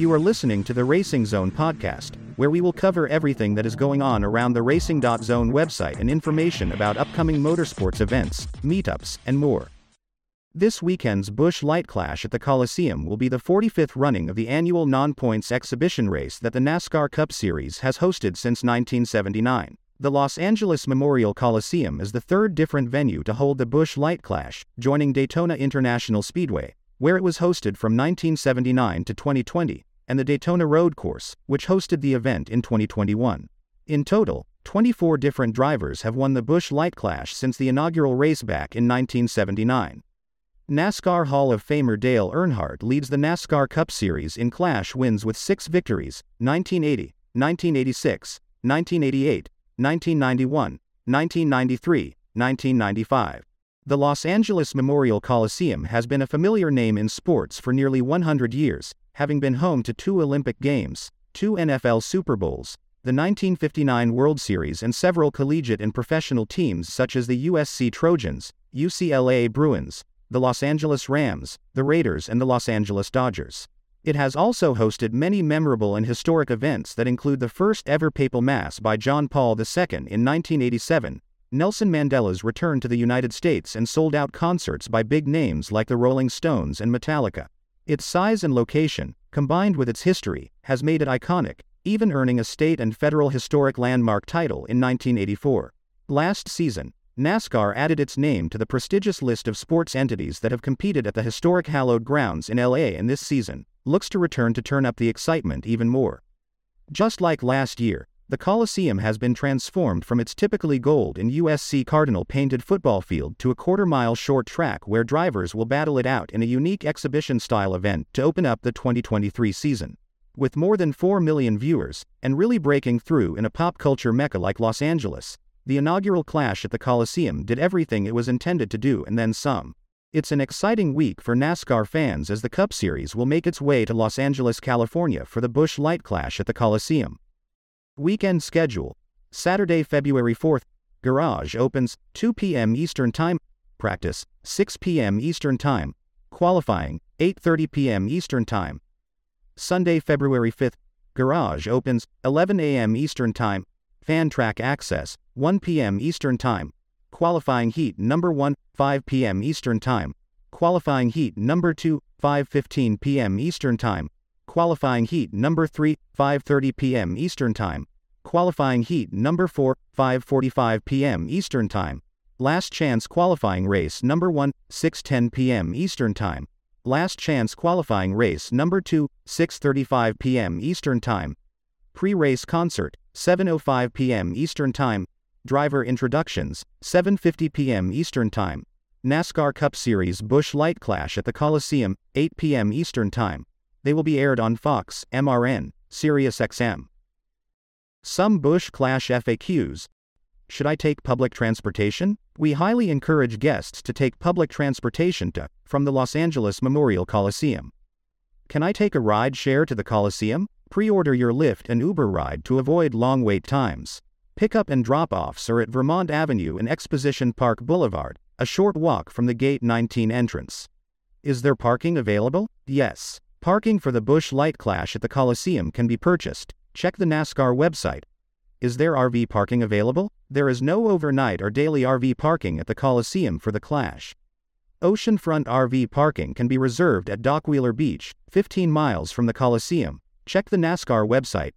You are listening to the Racing Zone podcast, where we will cover everything that is going on around the Racing.Zone website and information about upcoming motorsports events, meetups, and more. This weekend's Busch Light Clash at the Coliseum will be the 45th running of the annual non points exhibition race that the NASCAR Cup Series has hosted since 1979. The Los Angeles Memorial Coliseum is the third different venue to hold the Busch Light Clash, joining Daytona International Speedway, where it was hosted from 1979 to 2020, and the Daytona Road Course, which hosted the event in 2021. In total, 24 different drivers have won the Busch Light Clash since the inaugural race back in 1979. NASCAR Hall of Famer Dale Earnhardt leads the NASCAR Cup Series in Clash wins with six victories 1980, 1986, 1988, 1991, 1993, 1995. The Los Angeles Memorial Coliseum has been a familiar name in sports for nearly 100 years, having been home to two Olympic Games, two NFL Super Bowls, the 1959 World Series, and several collegiate and professional teams such as the USC Trojans, UCLA Bruins, the Los Angeles Rams, the Raiders, and the Los Angeles Dodgers. It has also hosted many memorable and historic events that include the first ever papal mass by John Paul II in 1987, Nelson Mandela's return to the United States, and sold out concerts by big names like the Rolling Stones and Metallica. Its size and location, combined with its history, has made it iconic, even earning a state and federal historic landmark title in 1984. Last season, NASCAR added its name to the prestigious list of sports entities that have competed at the historic hallowed grounds in LA and this season looks to return to turn up the excitement even more. Just like last year, the Coliseum has been transformed from its typically gold and USC Cardinal painted football field to a quarter mile short track where drivers will battle it out in a unique exhibition style event to open up the 2023 season. With more than 4 million viewers, and really breaking through in a pop culture mecca like Los Angeles, the inaugural clash at the Coliseum did everything it was intended to do and then some. It's an exciting week for NASCAR fans as the Cup Series will make its way to Los Angeles, California for the Busch Light Clash at the Coliseum. Weekend schedule Saturday, February 4th, Garage opens 2 p.m. Eastern Time, practice 6 p.m. Eastern Time, qualifying 8:30 p.m. Eastern Time. Sunday, February 5th, Garage opens 11 a.m. Eastern Time, fan track access 1 p.m. Eastern Time. Qualifying heat number 1, 5 p.m. Eastern Time. Qualifying heat number 2, 5:15 p.m. Eastern Time. Qualifying heat number 3, 5:30 p.m. Eastern Time. Qualifying heat number 4, 5:45 p.m. Eastern Time. Last chance qualifying race number 1, 6:10 p.m. Eastern Time. Last chance qualifying race number 2, 6:35 p.m. Eastern Time. Pre-race concert 7:05 p.m. Eastern Time. Driver introductions 7:50 p.m. Eastern Time. NASCAR Cup Series Busch Light Clash at the Coliseum 8 p.m. Eastern Time. They will be aired on Fox, MRN, SiriusXM. Some Busch Clash FAQs. Should I take public transportation? We highly encourage guests to take public transportation to from the Los Angeles Memorial Coliseum. Can I take a ride share to the Coliseum? Pre-order your Lyft and Uber ride to avoid long wait times. Pickup and drop-offs are at Vermont Avenue and Exposition Park Boulevard, a short walk from the Gate 19 entrance. Is there parking available? Yes. Parking for the Busch Light Clash at the Coliseum can be purchased. Check the NASCAR website. Is there RV parking available? There is no overnight or daily RV parking at the Coliseum for the Clash. Oceanfront RV parking can be reserved at Dockweiler Beach, 15 miles from the Coliseum. Check the NASCAR website.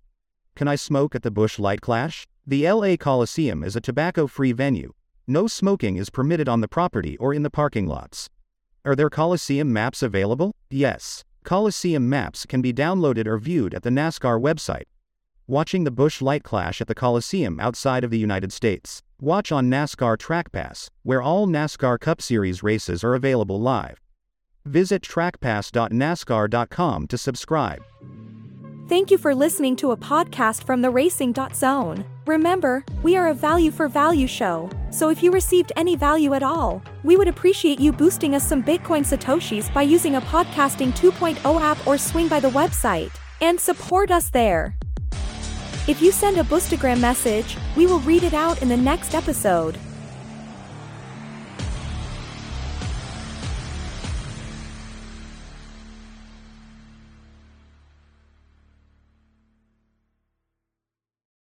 Can I smoke at the Busch Light Clash? The LA Coliseum is a tobacco free venue. No smoking is permitted on the property or in the parking lots. Are there Coliseum maps available? Yes. Coliseum maps can be downloaded or viewed at the NASCAR website. Watching the Busch Light Clash at the Coliseum outside of the United States. Watch on NASCAR Track Pass, where all NASCAR Cup Series races are available live. Visit trackpass.nascar.com to subscribe. Thank you for listening to a podcast from the Racing.Zone. Remember, we are a value for value show, so if you received any value at all, we would appreciate you boosting us some Bitcoin Satoshis by using a podcasting 2.0 app or swing by the website and support us there. If you send a Boostagram message, we will read it out in the next episode.